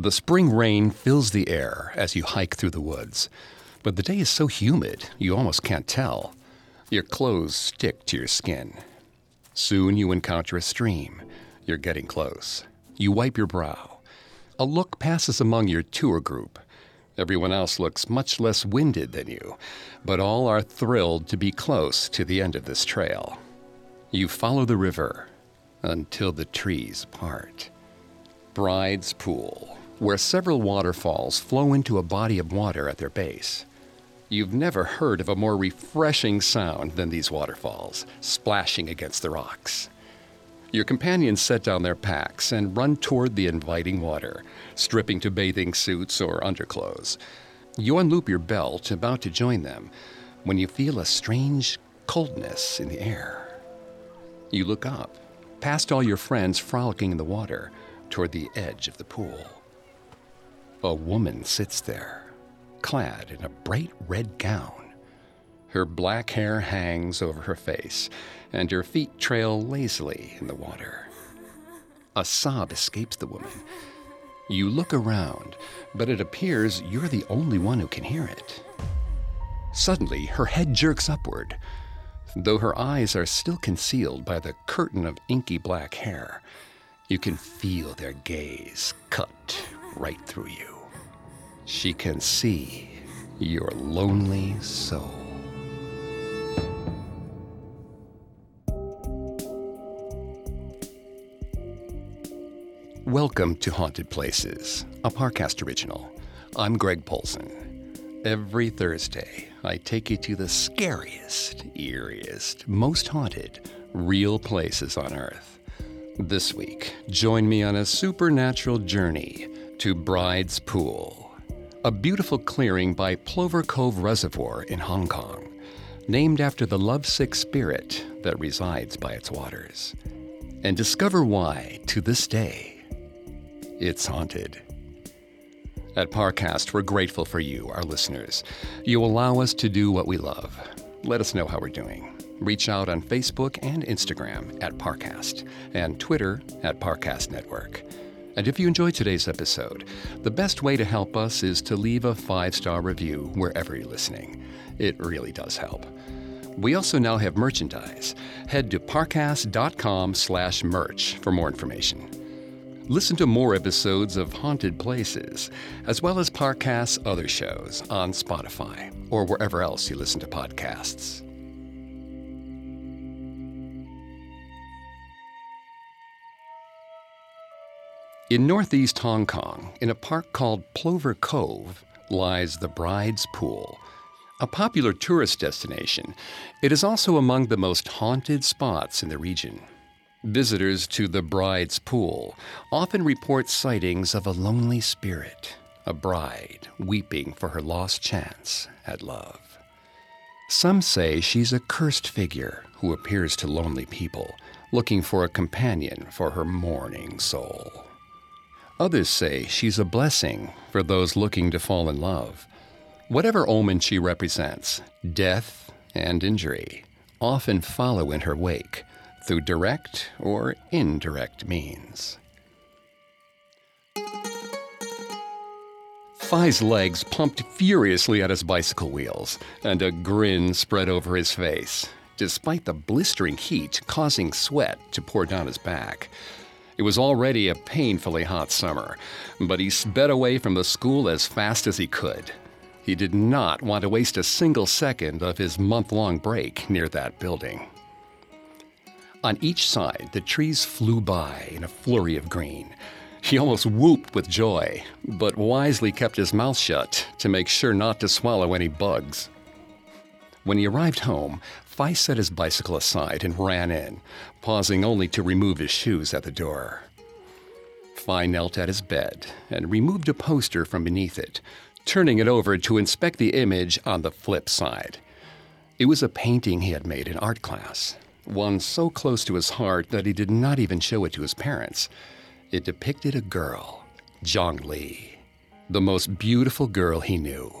The spring rain fills the air as you hike through the woods, but the day is so humid you almost can't tell. Your clothes stick to your skin. Soon you encounter a stream. You're getting close. You wipe your brow. A look passes among your tour group. Everyone else looks much less winded than you, but all are thrilled to be close to the end of this trail. You follow the river until the trees part. Bride's Pool, where several waterfalls flow into a body of water at their base. You've never heard of a more refreshing sound than these waterfalls, splashing against the rocks. Your companions set down their packs and run toward the inviting water, stripping to bathing suits or underclothes. You unloop your belt, about to join them, when you feel a strange coldness in the air. You look up, past all your friends frolicking in the water, toward the edge of the pool. A woman sits there, clad in a bright red gown. Her black hair hangs over her face, and her feet trail lazily in the water. A sob escapes the woman. You look around, but it appears you're the only one who can hear it. Suddenly, her head jerks upward. Though her eyes are still concealed by the curtain of inky black hair, you can feel their gaze cut right through you. She can see your lonely soul. Welcome to Haunted Places, a Parcast original. I'm Greg Polcyn. Every Thursday, I take you to the scariest, eeriest, most haunted, real places on Earth. This week, join me on a supernatural journey to Bride's Pool, a beautiful clearing by Plover Cove Reservoir in Hong Kong, named after the lovesick spirit that resides by its waters. And discover why, to this day, it's haunted. At Parcast, we're grateful for you, our listeners. You allow us to do what we love. Let us know how we're doing. Reach out on Facebook and Instagram at Parcast and Twitter at Parcast Network. And if you enjoyed today's episode, the best way to help us is to leave a five star review wherever you're listening. It really does help. We also now have merchandise. Head to parcast.com slash merch for more information. Listen to more episodes of Haunted Places, as well as Parcast's other shows on Spotify or wherever else you listen to podcasts. In northeast Hong Kong, in a park called Plover Cove, lies the Bride's Pool. A popular tourist destination, it is also among the most haunted spots in the region. Visitors to the bride's pool often report sightings of a lonely spirit, a bride weeping for her lost chance at love. Some say she's a cursed figure who appears to lonely people, looking for a companion for her mourning soul. Others say she's a blessing for those looking to fall in love. Whatever omen she represents, death and injury often follow in her wake through direct or indirect means. Phi's legs pumped furiously at his bicycle wheels, and a grin spread over his face, despite the blistering heat causing sweat to pour down his back. It was already a painfully hot summer, but he sped away from the school as fast as he could. He did not want to waste a single second of his month long break near that building. On each side, the trees flew by in a flurry of green. He almost whooped with joy, but wisely kept his mouth shut to make sure not to swallow any bugs. When he arrived home, Phi set his bicycle aside and ran in, pausing only to remove his shoes at the door. Phi knelt at his bed and removed a poster from beneath it, turning it over to inspect the image on the flip side. It was a painting he had made in art class, one so close to his heart that he did not even show it to his parents. It depicted a girl, Zhang Li, the most beautiful girl he knew.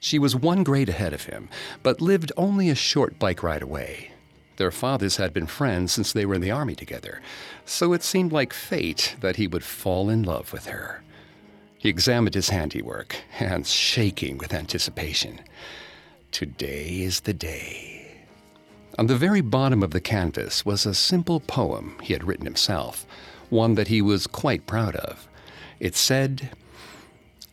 She was one grade ahead of him, but lived only a short bike ride away. Their fathers had been friends since they were in the army together, so it seemed like fate that he would fall in love with her. He examined his handiwork, hands shaking with anticipation. Today is the day. On the very bottom of the canvas was a simple poem he had written himself, one that he was quite proud of. It said,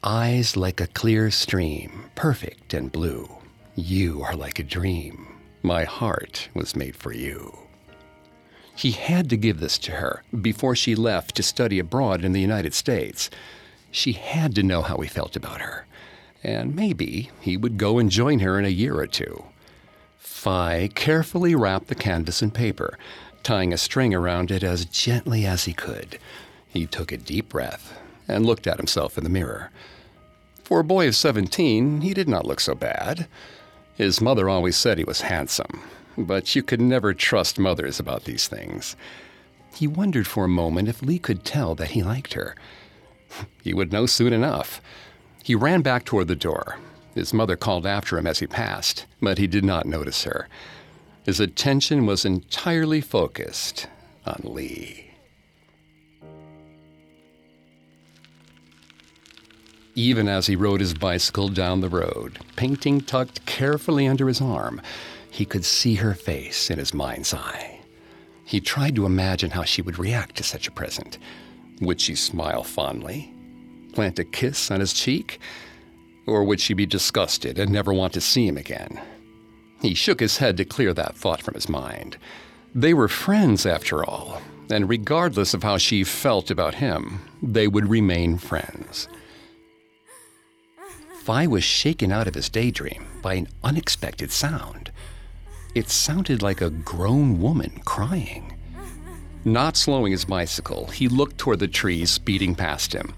Eyes like a clear stream, perfect and blue. You are like a dream. My heart was made for you. He had to give this to her before she left to study abroad in the United States. She had to know how he felt about her. And maybe he would go and join her in a year or two. Phi carefully wrapped the canvas in paper, tying a string around it as gently as he could. He took a deep breath and looked at himself in the mirror. For a boy of 17, he did not look so bad. His mother always said he was handsome, but you could never trust mothers about these things. He wondered for a moment if Li could tell that he liked her. He would know soon enough. He ran back toward the door. His mother called after him as he passed, but he did not notice her. His attention was entirely focused on Li. Even as he rode his bicycle down the road, painting tucked carefully under his arm, he could see her face in his mind's eye. He tried to imagine how she would react to such a present. Would she smile fondly? Plant a kiss on his cheek? Or would she be disgusted and never want to see him again? He shook his head to clear that thought from his mind. They were friends, after all, and regardless of how she felt about him, they would remain friends. Phi was shaken out of his daydream by an unexpected sound. It sounded like a grown woman crying. Not slowing his bicycle, he looked toward the trees speeding past him.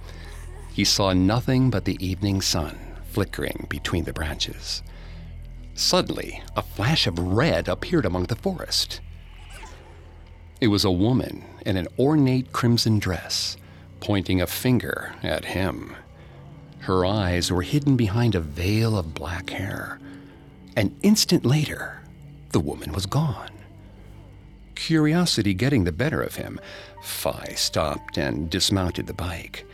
He saw nothing but the evening sun flickering between the branches. Suddenly, a flash of red appeared among the forest. It was a woman in an ornate crimson dress, pointing a finger at him. Her eyes were hidden behind a veil of black hair. An instant later, the woman was gone. Curiosity getting the better of him, Phi stopped and dismounted the bike.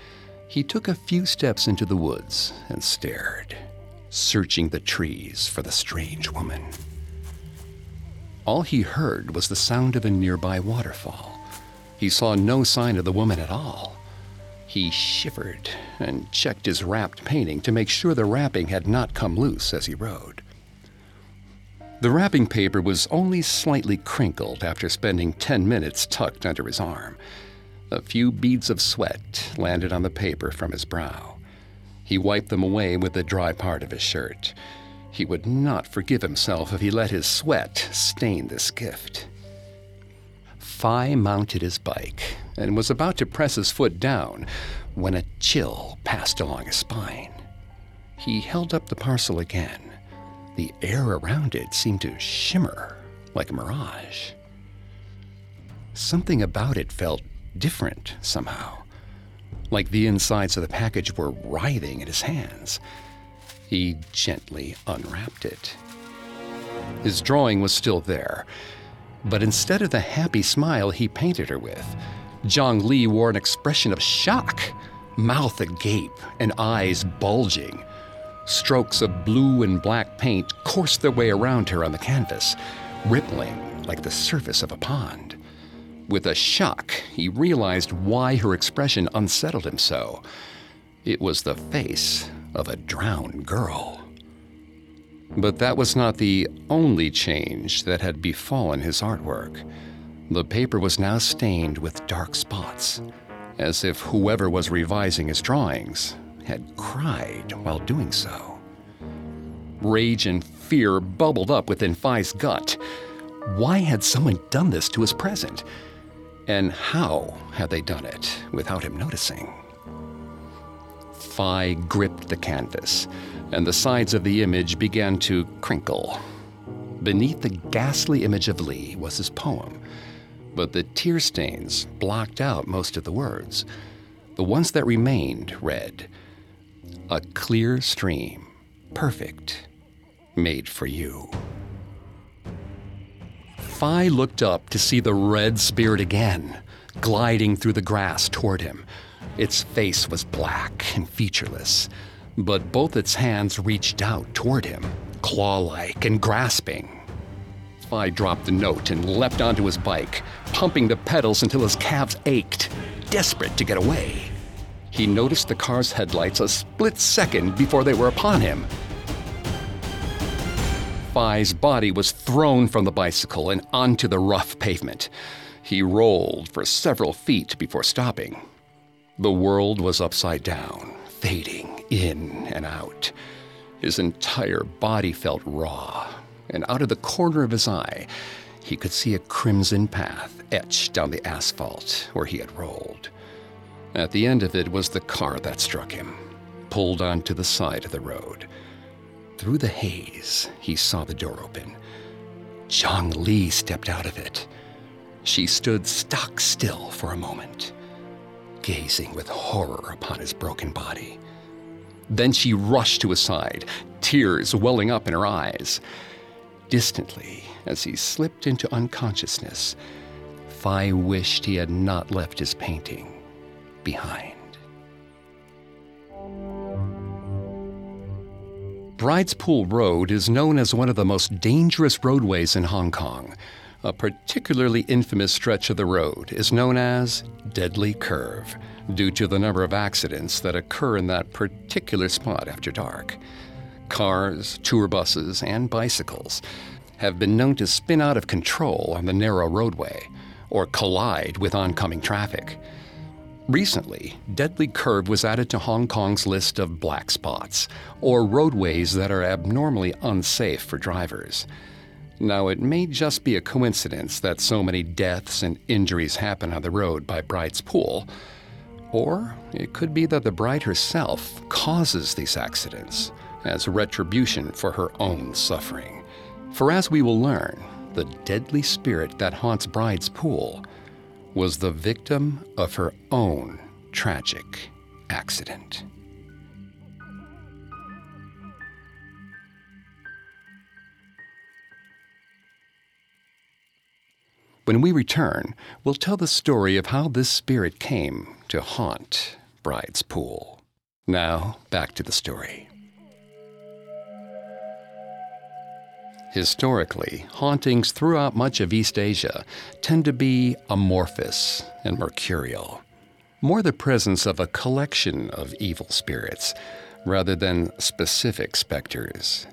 He took a few steps into the woods and stared, searching the trees for the strange woman. All he heard was the sound of a nearby waterfall. He saw no sign of the woman at all. He shivered and checked his wrapped painting to make sure the wrapping had not come loose as he rode. The wrapping paper was only slightly crinkled after spending 10 minutes tucked under his arm. A few beads of sweat landed on the paper from his brow. He wiped them away with the dry part of his shirt. He would not forgive himself if he let his sweat stain this gift. Phi mounted his bike and was about to press his foot down when a chill passed along his spine. He held up the parcel again the air around it seemed to shimmer like a mirage. Something about it felt different somehow, like the insides of the package were writhing in his hands. He gently unwrapped it. His drawing was still there, but instead of the happy smile he painted her with, Zhang Li wore an expression of shock, mouth agape and eyes bulging. Strokes of blue and black paint coursed their way around her on the canvas, rippling like the surface of a pond. With a shock, he realized why her expression unsettled him so. It was the face of a drowned girl. But that was not the only change that had befallen his artwork. The paper was now stained with dark spots, as if whoever was revising his drawings had cried while doing so. Rage and fear bubbled up within Phi's gut. Why had someone done this to his present? And how had they done it without him noticing? Phi gripped the canvas, and the sides of the image began to crinkle. Beneath the ghastly image of Li was his poem, but the tear stains blocked out most of the words. The ones that remained read, a clear stream, perfect, made for you. Phi looked up to see the red spirit again, gliding through the grass toward him. Its face was black and featureless, but both its hands reached out toward him, claw like and grasping. Phi dropped the note and leapt onto his bike, pumping the pedals until his calves ached, desperate to get away. He noticed the car's headlights a split second before they were upon him. Phi's body was thrown from the bicycle and onto the rough pavement. He rolled for several feet before stopping. The world was upside down, fading in and out. His entire body felt raw, and out of the corner of his eye, he could see a crimson path etched down the asphalt where he had rolled. At the end of it was the car that struck him, pulled onto the side of the road. Through the haze, he saw the door open. Zhang Li stepped out of it. She stood stock still for a moment, gazing with horror upon his broken body. Then she rushed to his side, tears welling up in her eyes. Distantly, as he slipped into unconsciousness, Phi wished he had not left his painting behind. Bride's Pool Road is known as one of the most dangerous roadways in Hong Kong. A particularly infamous stretch of the road is known as Deadly Curve due to the number of accidents that occur in that particular spot after dark. Cars, tour buses, and bicycles have been known to spin out of control on the narrow roadway or collide with oncoming traffic. Recently, Deadly Curve was added to Hong Kong's list of black spots, or roadways that are abnormally unsafe for drivers. Now, it may just be a coincidence that so many deaths and injuries happen on the road by Bride's Pool, or it could be that the bride herself causes these accidents as retribution for her own suffering. For as we will learn, the deadly spirit that haunts Bride's Pool was the victim of her own tragic accident. When we return, we'll tell the story of how this spirit came to haunt Bride's Pool. Now, back to the story. Historically, hauntings throughout much of East Asia tend to be amorphous and mercurial, more the presence of a collection of evil spirits rather than specific specters.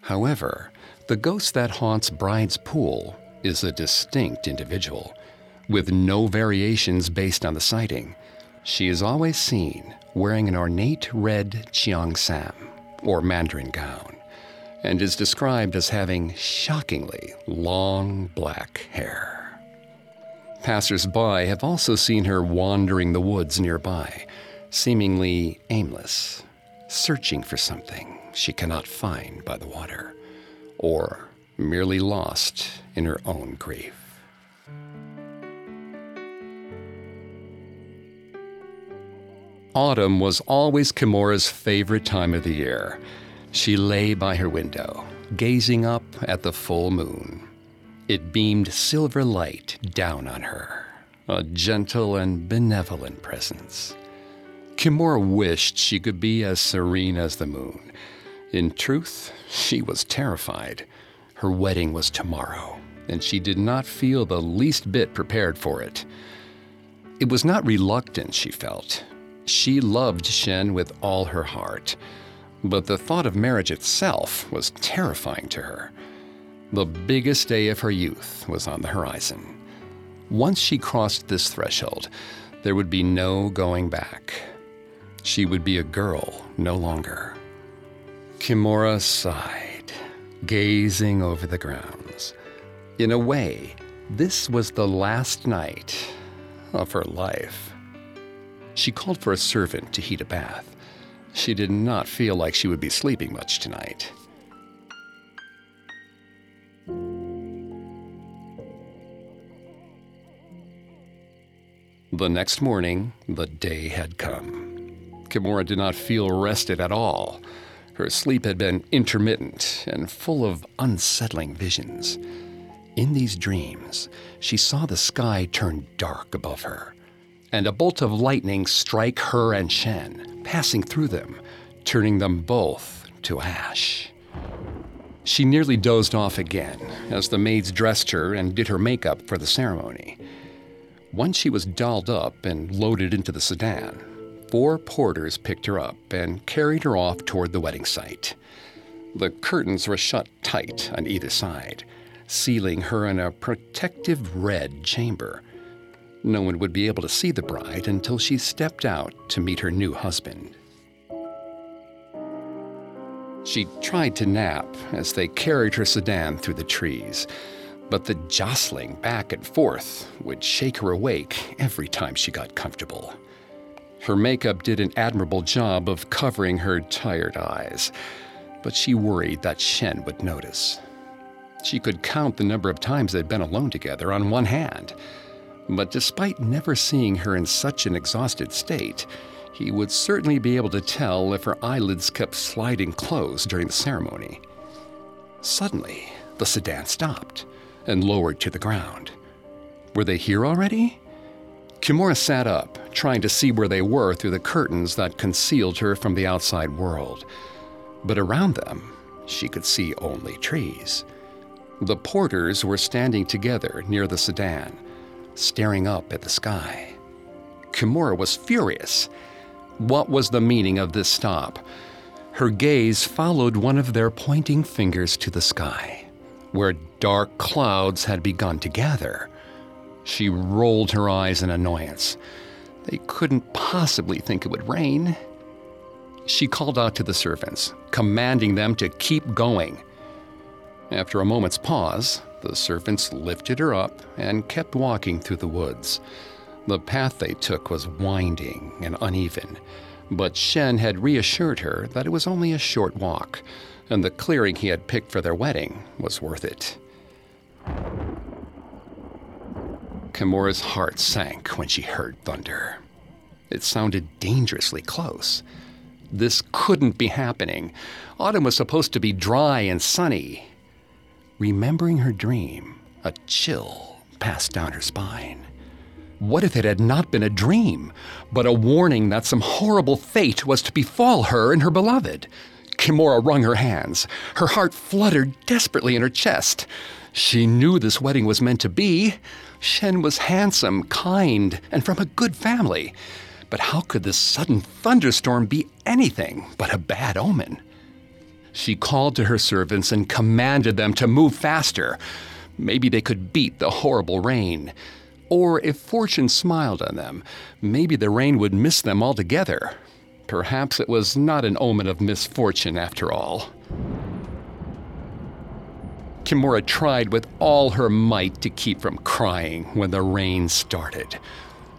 However, the ghost that haunts Bride's Pool is a distinct individual, with no variations based on the sighting. She is always seen wearing an ornate red cheongsam, or mandarin gown, and is described as having shockingly long black hair. Passers by have also seen her wandering the woods nearby, seemingly aimless, searching for something she cannot find by the water, or merely lost in her own grief. Autumn was always Kimora's favorite time of the year. She lay by her window, gazing up at the full moon. It beamed silver light down on her, a gentle and benevolent presence. Kimura wished she could be as serene as the moon. In truth, she was terrified. Her wedding was tomorrow, and she did not feel the least bit prepared for it. It was not reluctance she felt. She loved Shen with all her heart, but the thought of marriage itself was terrifying to her. The biggest day of her youth was on the horizon. Once she crossed this threshold, there would be no going back. She would be a girl no longer. Kimura sighed gazing over the grounds. In a way, this was the last night of her life. She called for a servant to heat a bath. She did not feel like she would be sleeping much tonight. The next morning, the day had come. Kimora did not feel rested at all. Her sleep had been intermittent and full of unsettling visions. In these dreams, she saw the sky turn dark above her, and a bolt of lightning strike her and Shen, passing through them, turning them both to ash. She nearly dozed off again as the maids dressed her and did her makeup for the ceremony. Once she was dolled up and loaded into the sedan, four porters picked her up and carried her off toward the wedding site. The curtains were shut tight on either side, sealing her in a protective red chamber. No one would be able to see the bride until she stepped out to meet her new husband. She tried to nap as they carried her sedan through the trees, but the jostling back and forth would shake her awake every time she got comfortable. Her makeup did an admirable job of covering her tired eyes, but she worried that Shen would notice. She could count the number of times they'd been alone together on one hand. But despite never seeing her in such an exhausted state, he would certainly be able to tell if her eyelids kept sliding closed during the ceremony. Suddenly, the sedan stopped and lowered to the ground. Were they here already? Kimura sat up, trying to see where they were through the curtains that concealed her from the outside world. But around them, she could see only trees. The porters were standing together near the sedan, staring up at the sky. Kimura was furious. What was the meaning of this stop? Her gaze followed one of their pointing fingers to the sky, where dark clouds had begun to gather. She rolled her eyes in annoyance. They couldn't possibly think it would rain. She called out to the servants, commanding them to keep going. After a moment's pause, the servants lifted her up and kept walking through the woods. The path they took was winding and uneven, but Shen had reassured her that it was only a short walk, and the clearing he had picked for their wedding was worth it. Kimura's heart sank when she heard thunder. It sounded dangerously close. This couldn't be happening. Autumn was supposed to be dry and sunny. Remembering her dream, a chill passed down her spine. What if it had not been a dream, but a warning that some horrible fate was to befall her and her beloved? Kimura wrung her hands. Her heart fluttered desperately in her chest. She knew this wedding was meant to be. Shen was handsome, kind, and from a good family. But how could this sudden thunderstorm be anything but a bad omen? She called to her servants and commanded them to move faster. Maybe they could beat the horrible rain. Or if fortune smiled on them, maybe the rain would miss them altogether. Perhaps it was not an omen of misfortune after all. Kimura tried with all her might to keep from crying when the rain started.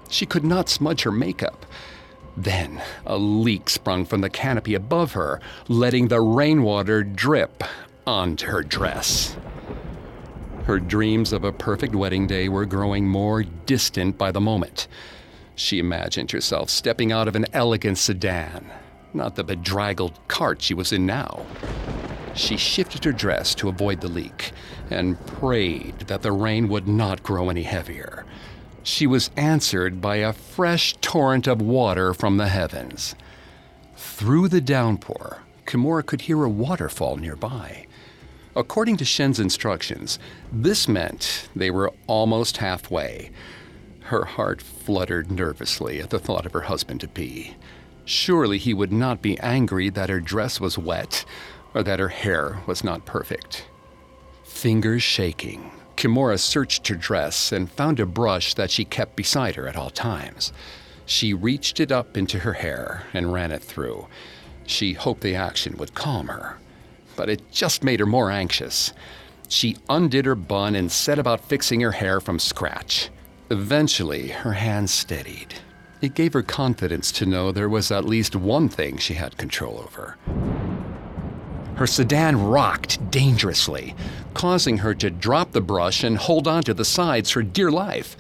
She could not smudge her makeup. Then a leak sprung from the canopy above her, letting the rainwater drip onto her dress. Her dreams of a perfect wedding day were growing more distant by the moment. She imagined herself stepping out of an elegant sedan, not the bedraggled cart she was in now. She shifted her dress to avoid the leak and prayed that the rain would not grow any heavier she was answered by a fresh torrent of water from the heavens. Through the downpour, Kimura could hear a waterfall nearby. According to Shen's instructions, this meant they were almost halfway. Her heart fluttered nervously at the thought of her husband to be. Surely he would not be angry that her dress was wet or that her hair was not perfect. Fingers shaking, Kimura searched her dress and found a brush that she kept beside her at all times. She reached it up into her hair and ran it through. She hoped the action would calm her, but it just made her more anxious. She undid her bun and set about fixing her hair from scratch. Eventually, her hands steadied. It gave her confidence to know there was at least one thing she had control over. Her sedan rocked dangerously, causing her to drop the brush and hold on to the sides for dear life.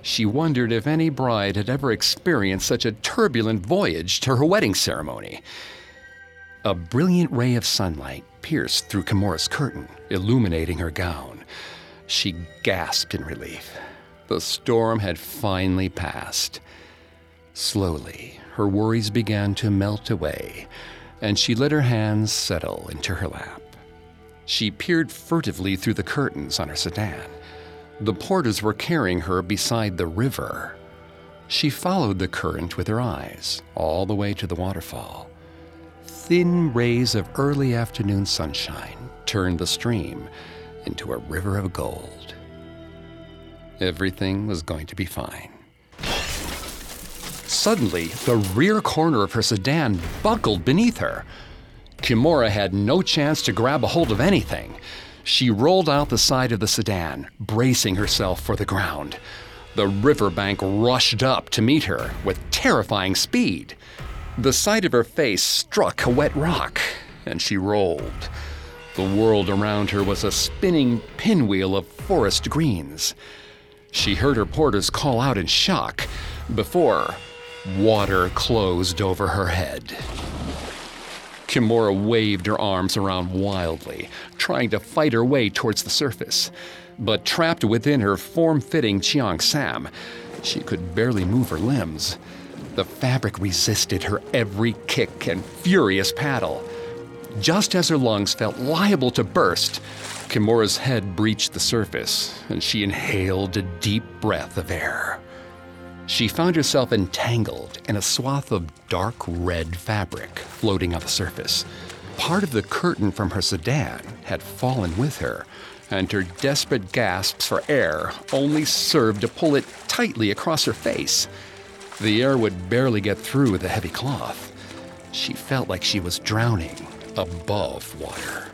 She wondered if any bride had ever experienced such a turbulent voyage to her wedding ceremony. A brilliant ray of sunlight pierced through Kimura's curtain, illuminating her gown. She gasped in relief. The storm had finally passed. Slowly, her worries began to melt away, and she let her hands settle into her lap. She peered furtively through the curtains on her sedan. The porters were carrying her beside the river. She followed the current with her eyes, all the way to the waterfall. Thin rays of early afternoon sunshine turned the stream into a river of gold. Everything was going to be fine. Suddenly, the rear corner of her sedan buckled beneath her. Kimura had no chance to grab a hold of anything. She rolled out the side of the sedan, bracing herself for the ground. The riverbank rushed up to meet her with terrifying speed. The side of her face struck a wet rock, and she rolled. The world around her was a spinning pinwheel of forest greens. She heard her porters call out in shock before water closed over her head. Kimura waved her arms around wildly, trying to fight her way towards the surface. But trapped within her form fitting Cheong Sam, she could barely move her limbs. The fabric resisted her every kick and furious paddle. Just as her lungs felt liable to burst, Kimura's head breached the surface, and she inhaled a deep breath of air. She found herself entangled in a swath of dark red fabric floating on the surface. Part of the curtain from her sedan had fallen with her, and her desperate gasps for air only served to pull it tightly across her face. The air would barely get through the heavy cloth. She felt like she was drowning above water.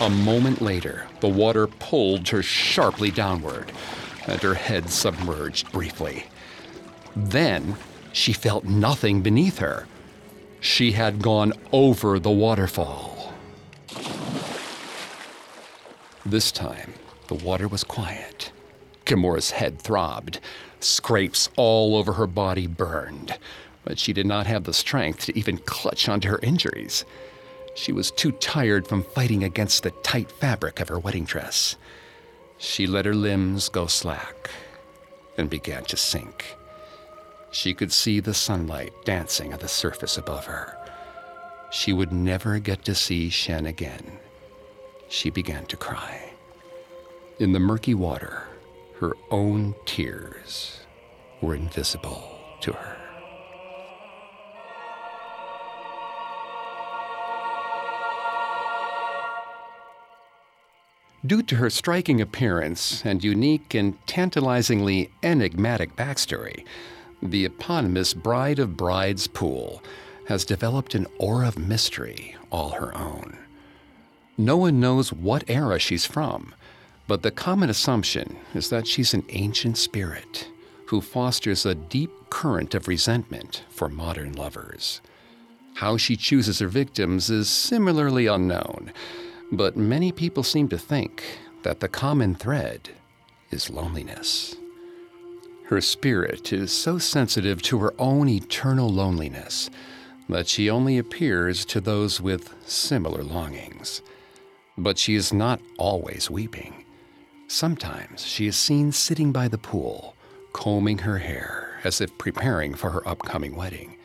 A moment later, the water pulled her sharply downward, and her head submerged briefly. Then she felt nothing beneath her. She had gone over the waterfall. This time, the water was quiet. Kimura's head throbbed. Scrapes all over her body burned, but she did not have the strength to even clutch onto her injuries. She was too tired from fighting against the tight fabric of her wedding dress. She let her limbs go slack and began to sink. She could see the sunlight dancing on the surface above her. She would never get to see Shen again. She began to cry. In the murky water, her own tears were invisible to her. Due to her striking appearance and unique and tantalizingly enigmatic backstory, the eponymous Bride of Brides Pool has developed an aura of mystery all her own. No one knows what era she's from, but the common assumption is that she's an ancient spirit who fosters a deep current of resentment for modern lovers. How she chooses her victims is similarly unknown, but many people seem to think that the common thread is loneliness. Her spirit is so sensitive to her own eternal loneliness that she only appears to those with similar longings. But she is not always weeping. Sometimes she is seen sitting by the pool, combing her hair as if preparing for her upcoming wedding.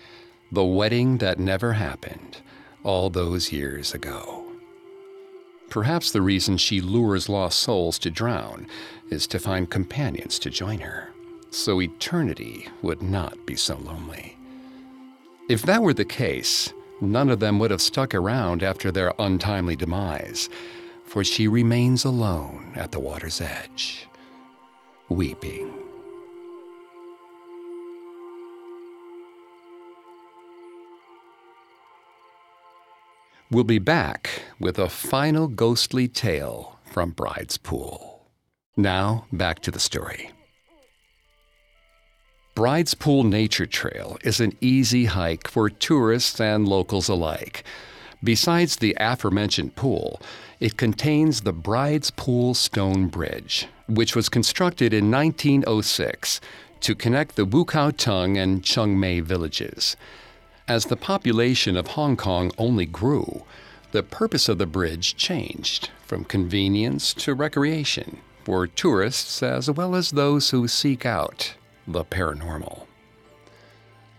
The wedding that never happened all those years ago. Perhaps the reason she lures lost souls to drown is to find companions to join her so eternity would not be so lonely. If that were the case, none of them would have stuck around after their untimely demise, for she remains alone at the water's edge, weeping. We'll be back with a final ghostly tale from Bride's Pool. Now, back to the story. Bride's Pool Nature Trail is an easy hike for tourists and locals alike. Besides the aforementioned pool, it contains the Bride's Pool Stone Bridge, which was constructed in 1906 to connect the Wu Kau Tang and Chung Mei villages. As the population of Hong Kong only grew, the purpose of the bridge changed from convenience to recreation for tourists as well as those who seek out the paranormal.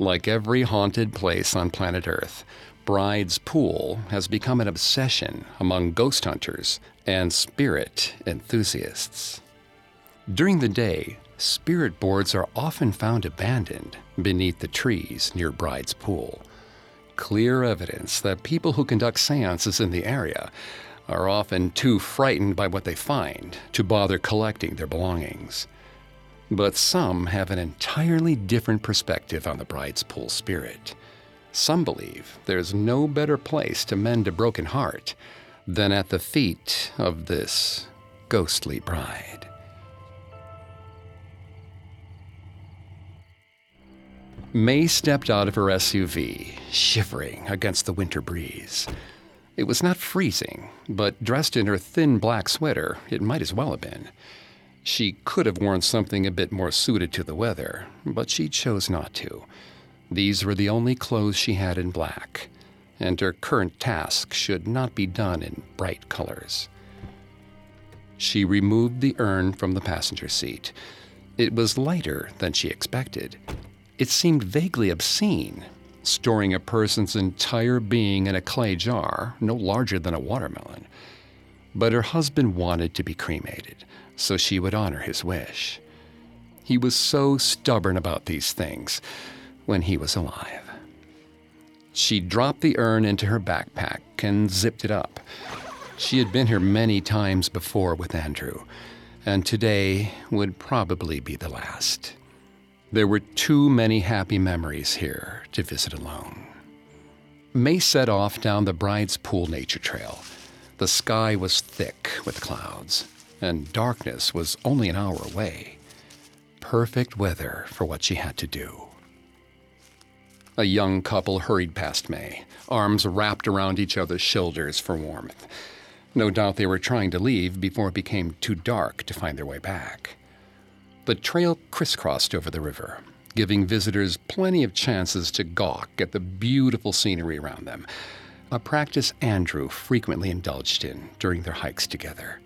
Like every haunted place on planet Earth, Bride's Pool has become an obsession among ghost hunters and spirit enthusiasts. During the day, spirit boards are often found abandoned beneath the trees near Bride's Pool. Clear evidence that people who conduct seances in the area are often too frightened by what they find to bother collecting their belongings. But some have an entirely different perspective on the Bride's Pool spirit. Some believe there's no better place to mend a broken heart than at the feet of this ghostly bride. May stepped out of her SUV, shivering against the winter breeze. It was not freezing, but dressed in her thin black sweater, it might as well have been. She could have worn something a bit more suited to the weather, but she chose not to. These were the only clothes she had in black, and her current task should not be done in bright colors. She removed the urn from the passenger seat. It was lighter than she expected. It seemed vaguely obscene, storing a person's entire being in a clay jar no larger than a watermelon. But her husband wanted to be cremated, so she would honor his wish. He was so stubborn about these things when he was alive. She dropped the urn into her backpack and zipped it up. She had been here many times before with Andrew, and today would probably be the last. There were too many happy memories here to visit alone. May set off down the Bride's Pool Nature Trail. The sky was thick with clouds, and darkness was only an hour away. Perfect weather for what she had to do. A young couple hurried past May, arms wrapped around each other's shoulders for warmth. No doubt they were trying to leave before it became too dark to find their way back. The trail crisscrossed over the river, giving visitors plenty of chances to gawk at the beautiful scenery around them, a practice Andrew frequently indulged in during their hikes together.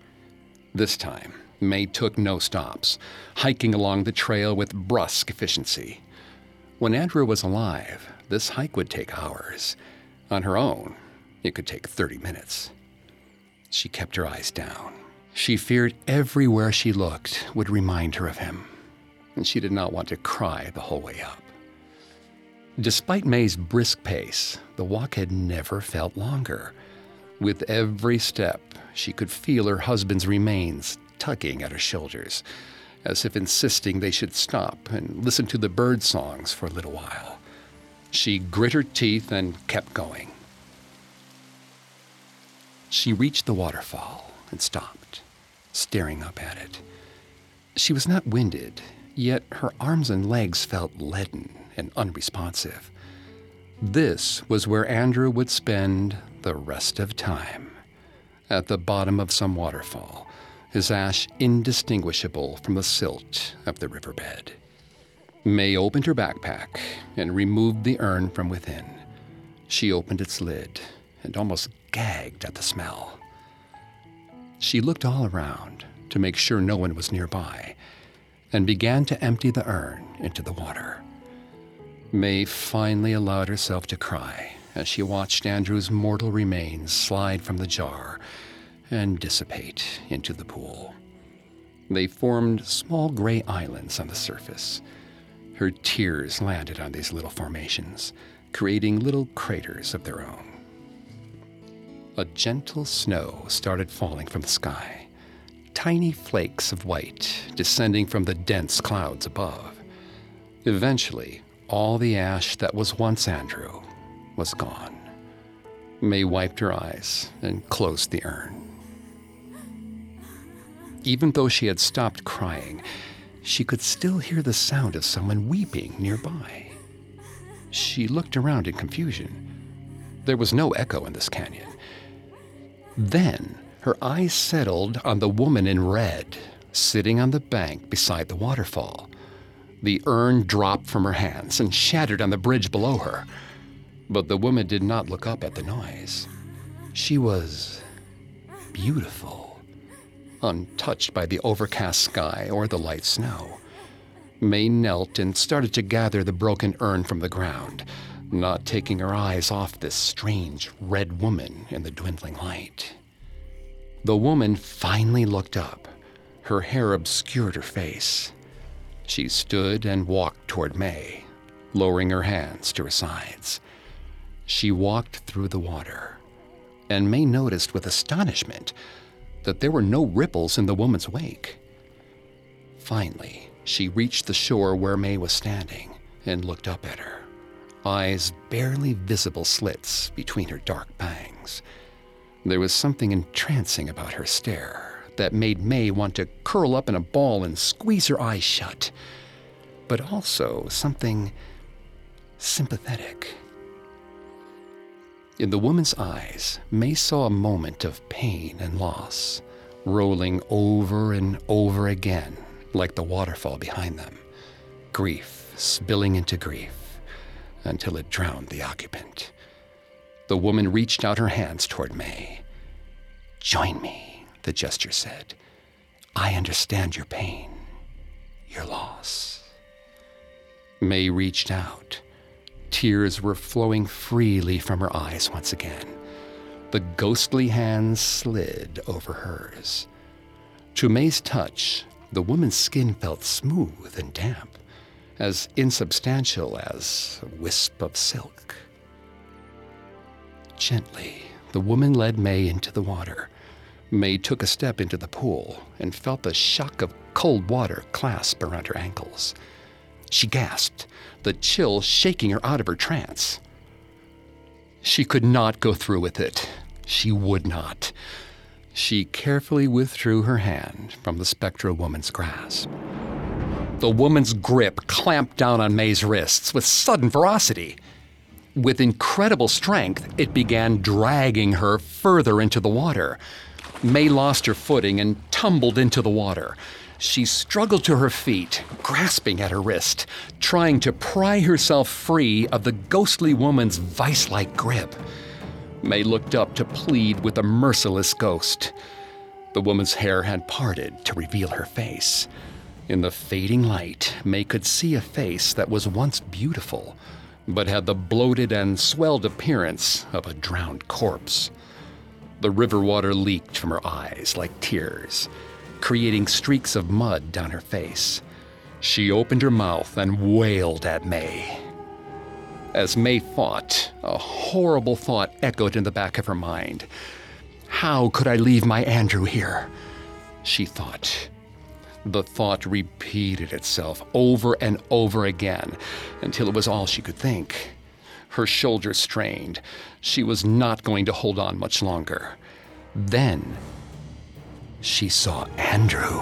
This time, May took no stops, hiking along the trail with brusque efficiency. When Andrew was alive, this hike would take hours. On her own, it could take 30 minutes. She kept her eyes down. She feared everywhere she looked would remind her of him, and she did not want to cry the whole way up. Despite May's brisk pace, the walk had never felt longer. With every step, she could feel her husband's remains tugging at her shoulders as if insisting they should stop and listen to the bird songs for a little while. She grit her teeth and kept going. She reached the waterfall and stopped, staring up at it. She was not winded, yet her arms and legs felt leaden and unresponsive. This was where Andrew would spend the rest of time, at the bottom of some waterfall, his ash indistinguishable from the silt of the riverbed. May opened her backpack and removed the urn from within. She opened its lid and almost gagged at the smell. She looked all around to make sure no one was nearby and began to empty the urn into the water. May finally allowed herself to cry as she watched Andrew's mortal remains slide from the jar and dissipate into the pool. They formed small gray islands on the surface. Her tears landed on these little formations, creating little craters of their own. A gentle snow started falling from the sky, tiny flakes of white descending from the dense clouds above. Eventually, all the ash that was once Andrew was gone. May wiped her eyes and closed the urn. Even though she had stopped crying, she could still hear the sound of someone weeping nearby. She looked around in confusion. There was no echo in this canyon. Then her eyes settled on the woman in red, sitting on the bank beside the waterfall. The urn dropped from her hands and shattered on the bridge below her. But the woman did not look up at the noise. She was beautiful untouched by the overcast sky or the light snow. May knelt and started to gather the broken urn from the ground, not taking her eyes off this strange red woman in the dwindling light. The woman finally looked up. Her hair obscured her face. She stood and walked toward May, lowering her hands to her sides. She walked through the water, and May noticed with astonishment that there were no ripples in the woman's wake. Finally, she reached the shore where May was standing and looked up at her, eyes barely visible slits between her dark bangs. There was something entrancing about her stare that made May want to curl up in a ball and squeeze her eyes shut, but also something sympathetic. In the woman's eyes, May saw a moment of pain and loss, rolling over and over again like the waterfall behind them. Grief spilling into grief until it drowned the occupant. The woman reached out her hands toward May. Join me, the gesture said. I understand your pain, your loss. May reached out Tears were flowing freely from her eyes once again. The ghostly hands slid over hers. To May's touch, the woman's skin felt smooth and damp, as insubstantial as a wisp of silk. Gently, the woman led May into the water. May took a step into the pool and felt the shock of cold water clasp around her ankles. She gasped, the chill shaking her out of her trance. She could not go through with it. She would not. She carefully withdrew her hand from the spectral woman's grasp. The woman's grip clamped down on May's wrists with sudden ferocity. With incredible strength, it began dragging her further into the water. May lost her footing and tumbled into the water. She struggled to her feet, grasping at her wrist, trying to pry herself free of the ghostly woman's vice like grip. May looked up to plead with the merciless ghost. The woman's hair had parted to reveal her face. In the fading light, May could see a face that was once beautiful, but had the bloated and swelled appearance of a drowned corpse. The river water leaked from her eyes like tears creating streaks of mud down her face. She opened her mouth and wailed at May. As May fought, a horrible thought echoed in the back of her mind. How could I leave my Andrew here? She thought. The thought repeated itself over and over again until it was all she could think. Her shoulders strained. She was not going to hold on much longer. Then she saw Andrew.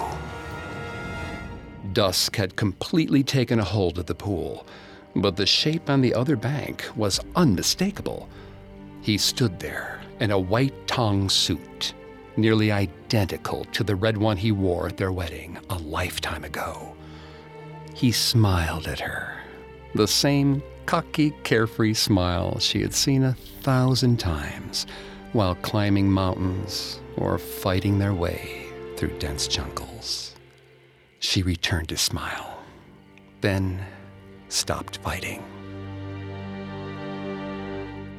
Dusk had completely taken a hold of the pool, but the shape on the other bank was unmistakable. He stood there in a white tong suit, nearly identical to the red one he wore at their wedding a lifetime ago. He smiled at her, the same cocky, carefree smile she had seen a thousand times while climbing mountains or fighting their way through dense jungles. She returned to smile, then stopped fighting.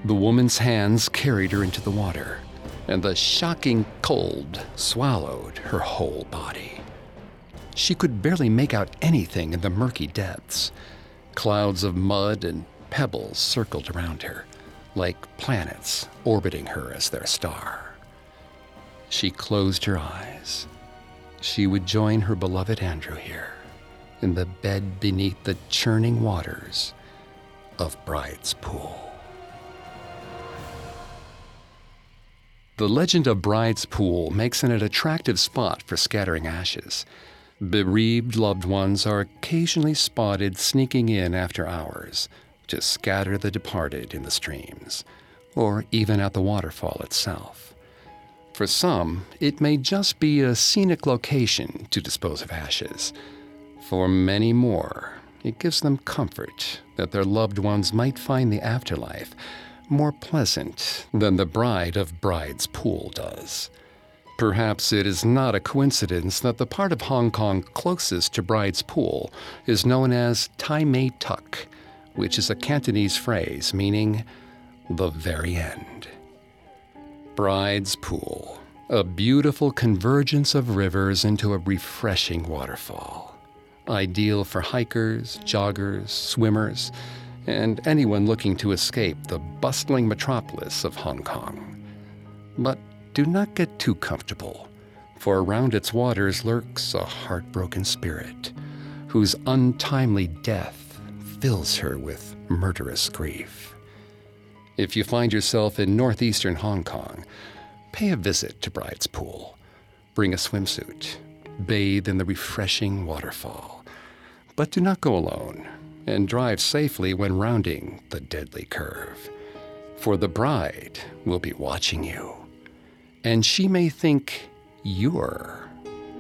The woman's hands carried her into the water, and the shocking cold swallowed her whole body. She could barely make out anything in the murky depths. Clouds of mud and pebbles circled around her, like planets orbiting her as their star. She closed her eyes. She would join her beloved Andrew here, in the bed beneath the churning waters of Bride's Pool. The legend of Bride's Pool makes it an attractive spot for scattering ashes. Bereaved loved ones are occasionally spotted sneaking in after hours to scatter the departed in the streams, or even at the waterfall itself. For some, it may just be a scenic location to dispose of ashes. For many more, it gives them comfort that their loved ones might find the afterlife more pleasant than the bride of Bride's Pool does. Perhaps it is not a coincidence that the part of Hong Kong closest to Bride's Pool is known as Tai Mei Tuk, which is a Cantonese phrase meaning the very end. Bride's Pool, a beautiful convergence of rivers into a refreshing waterfall. Ideal for hikers, joggers, swimmers, and anyone looking to escape the bustling metropolis of Hong Kong. But do not get too comfortable, for around its waters lurks a heartbroken spirit whose untimely death fills her with murderous grief. If you find yourself in northeastern Hong Kong, pay a visit to Bride's Pool. Bring a swimsuit, bathe in the refreshing waterfall. But do not go alone, and drive safely when rounding the deadly curve. For the bride will be watching you and she may think you're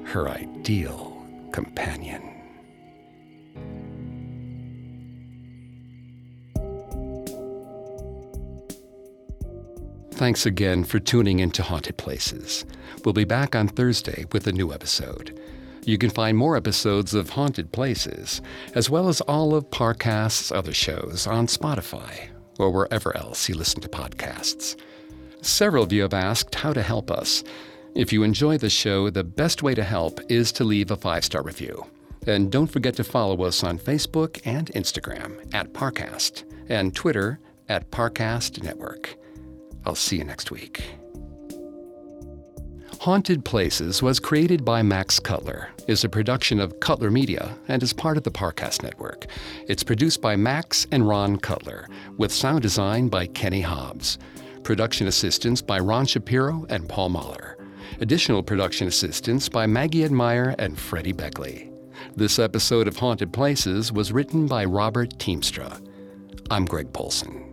her ideal companion. Thanks again for tuning into Haunted Places. We'll be back on Thursday with a new episode. You can find more episodes of Haunted Places, as well as all of Parcast's other shows on Spotify or wherever else you listen to podcasts. Several of you have asked how to help us. If you enjoy the show, the best way to help is to leave a five star review. And don't forget to follow us on Facebook and Instagram at Parcast and Twitter at Parcast Network. I'll see you next week. Haunted Places was created by Max Cutler, is a production of Cutler Media, and is part of the Parcast Network. It's produced by Max and Ron Cutler, with sound design by Kenny Hobbs. Production assistance by Ron Shapiro and Paul Mahler. Additional production assistance by Maggie Admire and Freddie Beckley. This episode of Haunted Places was written by Robert Teamstra. I'm Greg Polcyn.